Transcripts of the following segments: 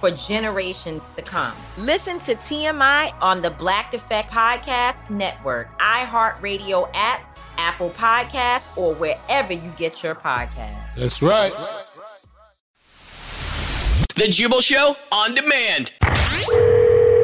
for generations to come. Listen to TMI on the Black Effect Podcast Network, iHeartRadio app, Apple Podcasts, or wherever you get your podcasts. That's right. The Jubal Show on demand.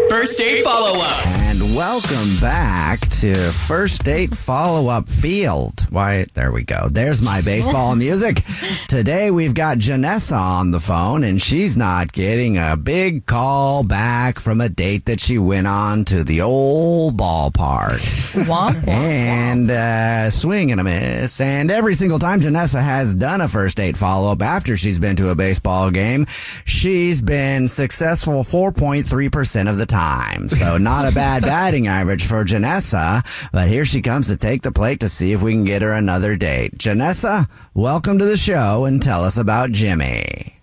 First date follow up. And welcome back to First Date Follow Up Field. Why, there we go. There's my baseball music. Today we've got Janessa on the phone, and she's not getting a big call back from a date that she went on to the old ballpark. Womp, and uh, swing and a miss. And every single time Janessa has done a first date follow up after she's been to a baseball game, she's been successful 4.3% of the time. So not a bad batting average for Janessa. But here she comes to take the plate to see if we can get her another date. Janessa, welcome to the show and tell us about Jimmy.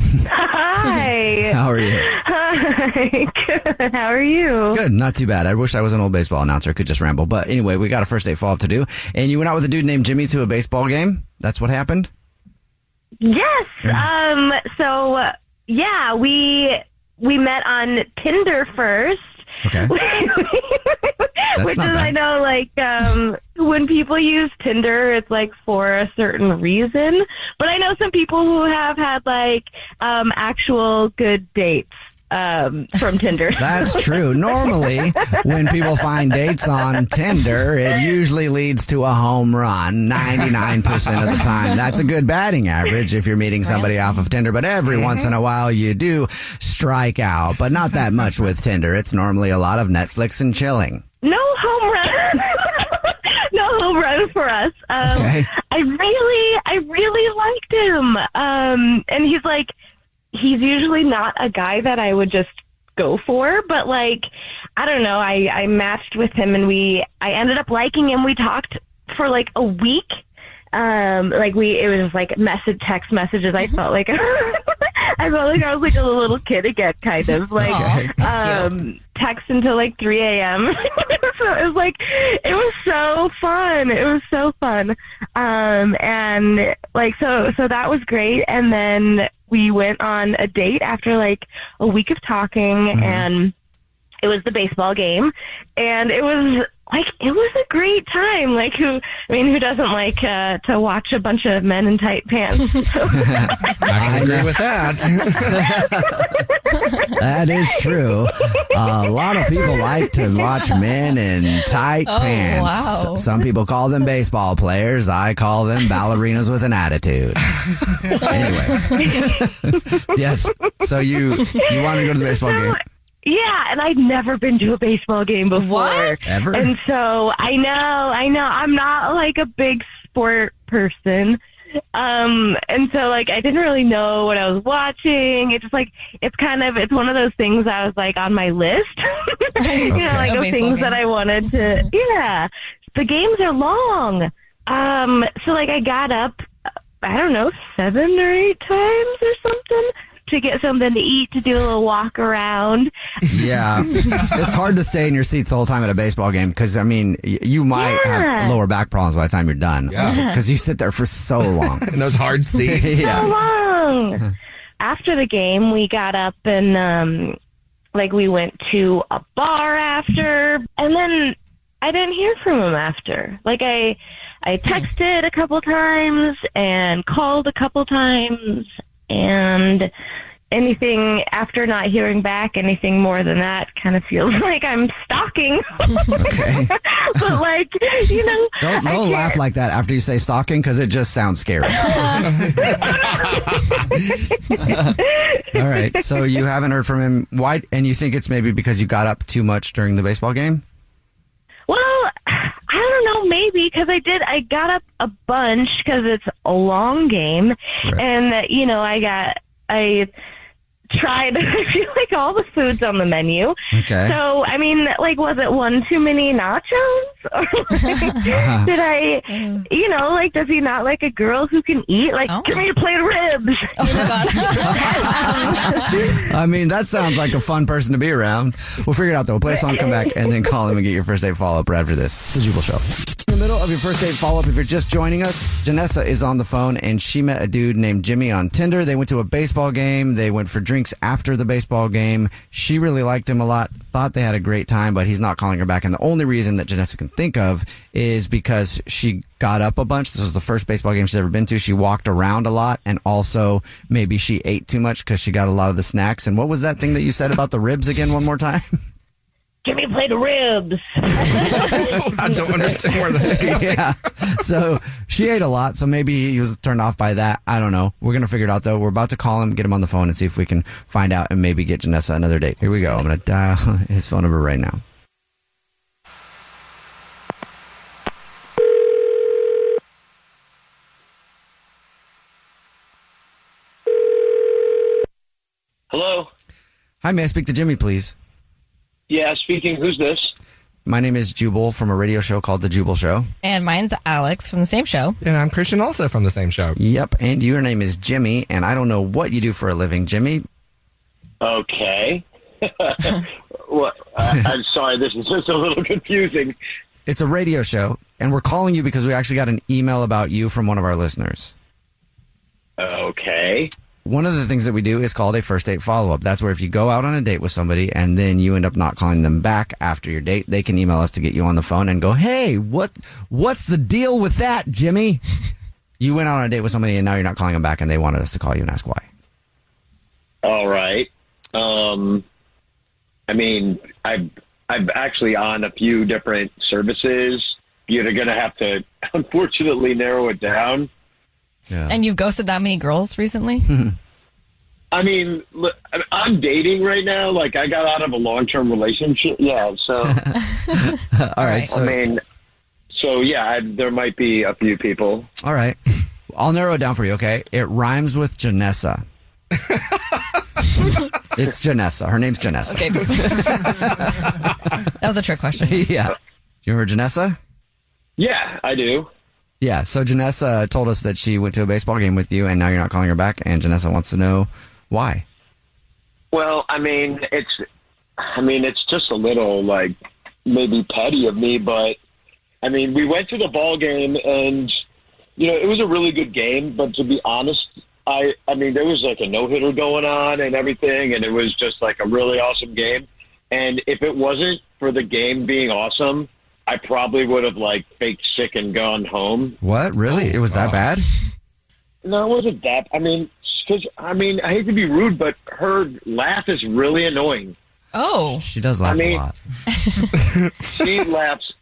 Hi. How are you? Hi. Good. How are you? Good, not too bad. I wish I was an old baseball announcer. I could just ramble. But anyway, we got a first date follow up to do. And you went out with a dude named Jimmy to a baseball game? That's what happened? Yes. Um. So yeah, we we met on Tinder first. Okay. Which is, not I know, like, um, when people use Tinder, it's like for a certain reason. But I know some people who have had like um, actual good dates um, from Tinder. That's true. Normally, when people find dates on Tinder, it usually leads to a home run 99% of the time. That's a good batting average if you're meeting somebody off of Tinder, but every once in a while you do strike out, but not that much with Tinder. It's normally a lot of Netflix and chilling. no home run. no home run for us. Um, Okay. I really, I really liked him. Um, and he's like, he's usually not a guy that I would just go for, but like, I don't know. I, I matched with him and we, I ended up liking him. We talked for like a week. Um, like we, it was like message, text messages. I felt like, I felt like I was like a little kid again, kind of like, um, text until like 3 a.m. so it was like, it was so fun. It was so fun. Um, and like, so, so that was great. And then we went on a date after like a week of talking mm-hmm. and it was the baseball game. And it was like it was a great time like who i mean who doesn't like uh to watch a bunch of men in tight pants I agree with that. that is true. a lot of people like to watch men in tight Oh, pants. wow. Some people call them baseball players. I call them ballerinas with an attitude. anyway, yes. So you you wanted to go to the baseball game yeah and i'd never been to a baseball game before. What? ever? and so i know i know. I'm not like a big sport person. Um and so like i didn't really know what i was watching. It's just like it's kind of it's one of those things i was like on my list. You know like A of things game. that i wanted to yeah. The games are long. Um so like i got up i don't know seven or eight times or something to get something to eat, to do a little walk around. Yeah, it's hard to stay in your seats the whole time at a baseball game because I mean, you might Yeah. have lower back problems by the time you're done. Yeah. because you sit there for so long. And those hard seats. So long. After the game, we got up and um, like we went to a bar after, and then I didn't hear from him after. Like I, I texted a couple times and called a couple times, and anything after not hearing back, anything more than that, kind of feels like I'm stalking. okay. but like you know, Don't don't laugh like that after you say stalking because it just sounds scary. All right, so you haven't heard from him. Why? And you think it's maybe because you got up too much during the baseball game? Well, I don't know, maybe because I did. I got up a bunch because it's a long game, Right. and uh, you know, I got I tried. I feel like all the foods on the menu. Okay. So I mean, like, was it one too many nachos? Or Uh-huh. did I, you know, like, does he not like a girl who can eat? Like, Oh. give me a plate of ribs. I mean, that sounds like a fun person to be around. We'll figure it out though. We'll play a song, come back, and then call him and get your first date follow up right after this. It's the Jubal Show. The middle of your first date follow up, if you're just joining us, Janessa is on the phone and she met a dude named Jimmy on Tinder. They went to a baseball game. They went for drinks after the baseball game. She really liked him a lot, thought they had a great time, but he's not calling her back. And the only reason that Janessa can think of is because she got up a bunch. This was the first baseball game she's ever been to. She walked around a lot and also maybe she ate too much because she got a lot of the snacks. And what was that thing that you said about the ribs again one more time? give me a plate of ribs. I don't understand where that's going. yeah. So she ate a lot. So maybe he was turned off by that. I don't know. We're going to figure it out though. We're about to call him, get him on the phone and see if we can find out and maybe get Janessa another date. Here we go. I'm going to dial his phone number right now. Hello. Hi, may I speak to Jimmy, please? Yeah, speaking. Who's this? My name is Jubal from a radio show called The Jubal Show. And mine's Alex from the same show. And I'm Christian, also from the same show. Yep. And your name is Jimmy. And I don't know what you do for a living, Jimmy. Okay. well, I, I'm sorry. This is just a little confusing. It's a radio show. And we're calling you because we actually got an email about you from one of our listeners. Okay. One of the things that we do is called a first date follow up. That's where if you go out on a date with somebody and then you end up not calling them back after your date, they can email us to get you on the phone and go, "Hey, what what's the deal with that, Jimmy?" You went out on a date with somebody and now you're not calling them back and they wanted us to call you and ask why. All right. Um, I mean, I've I'm actually on a few different services. You're going to have to, unfortunately, narrow it down. Yeah. And you've ghosted that many girls recently? I mean, look, I- I'm dating right now. Like, I got out of a long term relationship. Yeah. So, All right. So I mean, so yeah, I, there might be a few people. all right. I'll narrow it down for you, okay? It rhymes with Janessa. it's Janessa. Her name's Janessa. Okay. that was a trick question. yeah. Do you remember Janessa? Yeah, I do. Yeah, so Janessa told us that she went to a baseball game with you and now you're not calling her back and Janessa wants to know why. Well, I mean, it's, I mean, it's just a little like maybe petty of me, but I mean, we went to the ball game and you know it was a really good game. But to be honest, I, I mean, there was like a no hitter going on and everything, and it was just like a really awesome game. And if it wasn't for the game being awesome, I probably would have like faked sick and gone home. What? Really? Oh, it was that bad? No, it wasn't that. I mean, because I mean, I hate to be rude, but her laugh is really annoying. Oh. She does laugh I mean- a lot. She laughs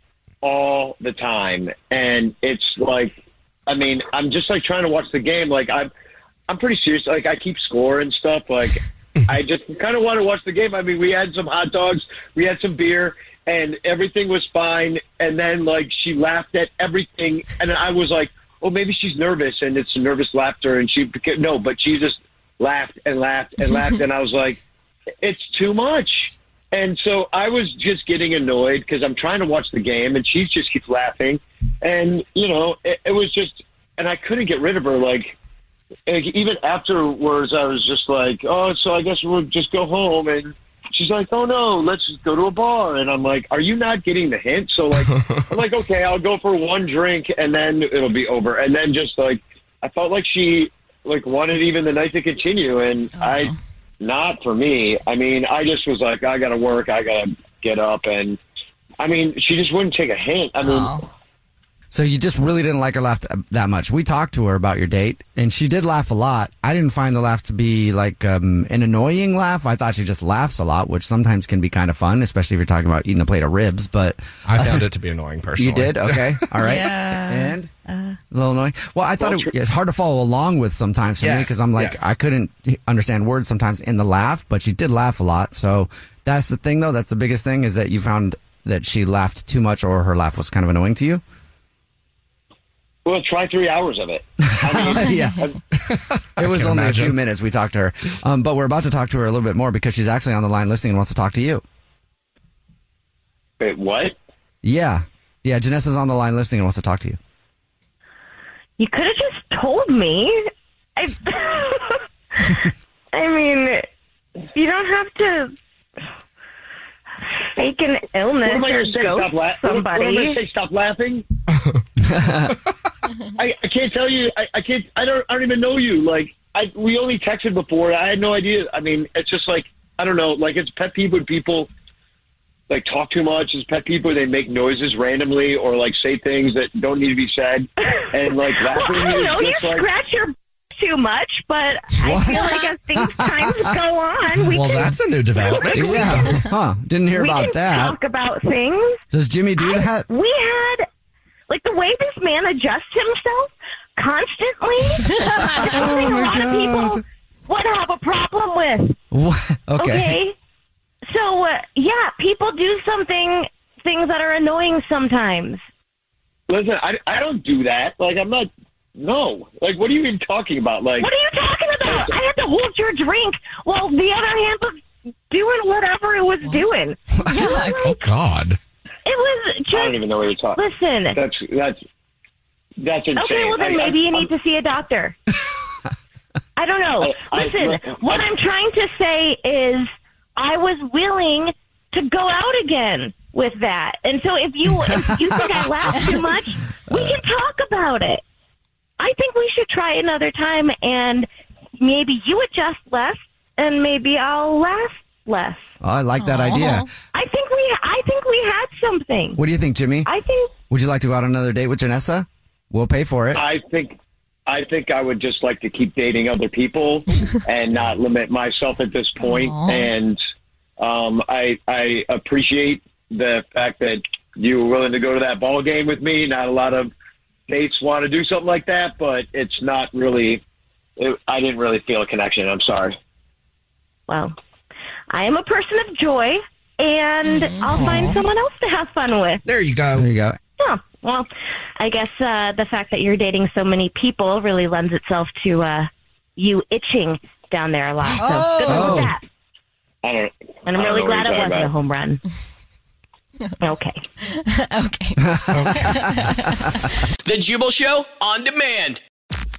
all the time, and it's like, I mean, I'm just like trying to watch the game. Like I'm, I'm pretty serious. Like I keep score and stuff. Like I just kind of want to watch the game. I mean, we had some hot dogs, we had some beer, and everything was fine. And then like she laughed at everything, and I was like, oh, maybe she's nervous, and it's a nervous laughter, and she no, but she just laughed and laughed and laughed, and I was like, it's too much. And so I was just getting annoyed because I'm trying to watch the game and she just keeps laughing. And, you know, it, it was just, and I couldn't get rid of her. Like, like, even afterwards, I was just like, oh, so I guess we'll just go home. And she's like, oh no, let's just go to a bar. And I'm like, are you not getting the hint? So like, I'm like, okay, I'll go for one drink and then it'll be over. And then just like, I felt like she like wanted even the night to continue, and oh, I, not for me. I mean, I just was like, I gotta work, I gotta get up, and I mean, she just wouldn't take a hint. I mean. Oh. So you just really didn't like her laugh that much. We talked to her about your date, and she did laugh a lot. I didn't find the laugh to be like um, an annoying laugh. I thought she just laughs a lot, which sometimes can be kind of fun, especially if you're talking about eating a plate of ribs. But I found it to be annoying personally. You did? Okay. All right. Yeah. And a little annoying. Well, I thought it, it's hard to follow along with sometimes for me because I'm like yes. I couldn't understand words sometimes in the laugh, but she did laugh a lot. So that's the thing, though. That's the biggest thing is that you found that she laughed too much, or her laugh was kind of annoying to you. Well, try three hours of it. I mean, yeah. It was can only a few minutes we talked to her, um, but we're about to talk to her a little bit more because she's actually on the line listening and wants to talk to you. Wait, what? Yeah, yeah. Janessa's on the line listening and wants to talk to you. You could have just told me. I, I mean, you don't have to fake an illness What am I or say? ghost Stop laughing. What, somebody. am I going to say? Stop laughing. I, I can't tell you. I, I can't. I don't. I don't even know you. Like I, we only texted before. I had no idea. I mean, it's just like I don't know. Like it's pet peeve when people like talk too much. It's pet peeve where they make noises randomly or like say things that don't need to be said. And like well, laughing I don't is know. You like scratch your too much, but I feel like as things times go on, we well, can that's a new development. Yeah, huh? Didn't hear we about can that. talk about things. Does Jimmy do that? We had like the way this man adjusts himself constantly. is something a lot of people would have a problem with. What? Okay. Okay. So uh, yeah, people do something things that are annoying sometimes. listen. I, I don't do that. Like I'm not. No. Like what are you even talking about? Like What are you talking about? I had to hold your drink while the other hand was doing whatever it was doing. oh God. It was I don't even know what you're talking. listen. That's that's that's insane. Okay, well then I- maybe I- you need to see a doctor. I don't know. I- I- Listen, what I'm trying to say is I was willing to go out again with that. And so if you if you think I laugh too much, we can talk about it. I think we should try another time and maybe you adjust less and maybe I'll laugh less. Oh, I like that idea. I think we I think we had something. What do you think, Jimmy? I think Would you like to go out on another date with Janessa? We'll pay for it. I think I think I would just like to keep dating other people and not limit myself at this point. And um, I I appreciate the fact that you were willing to go to that ball game with me. Not a lot of dates want to do something like that, but it's not really. It, I didn't really feel a connection. I'm sorry. well, I am a person of joy and I'll find someone else to have fun with. There you go. There you go. Yeah. Well, I guess uh, the fact that you're dating so many people really lends itself to uh, you itching down there a lot. So good luck Oh. with that. I don't. And I'm I don't really know what glad it you're wasn't talking a about. home run. Okay. okay. The Jubal Show on demand.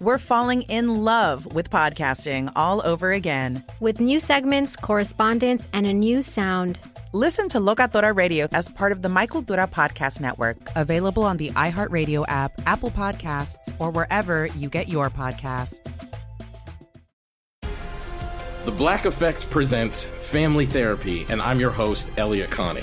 we're falling in love with podcasting all over again. with new segments, correspondence, and a new sound. Listen to Locatora Radio as part of the My Cultura Podcast Network, available on the iHeartRadio app, Apple Podcasts, or wherever you get your podcasts. The Black Effect presents Family Therapy, and I'm your host, Elliott Connie.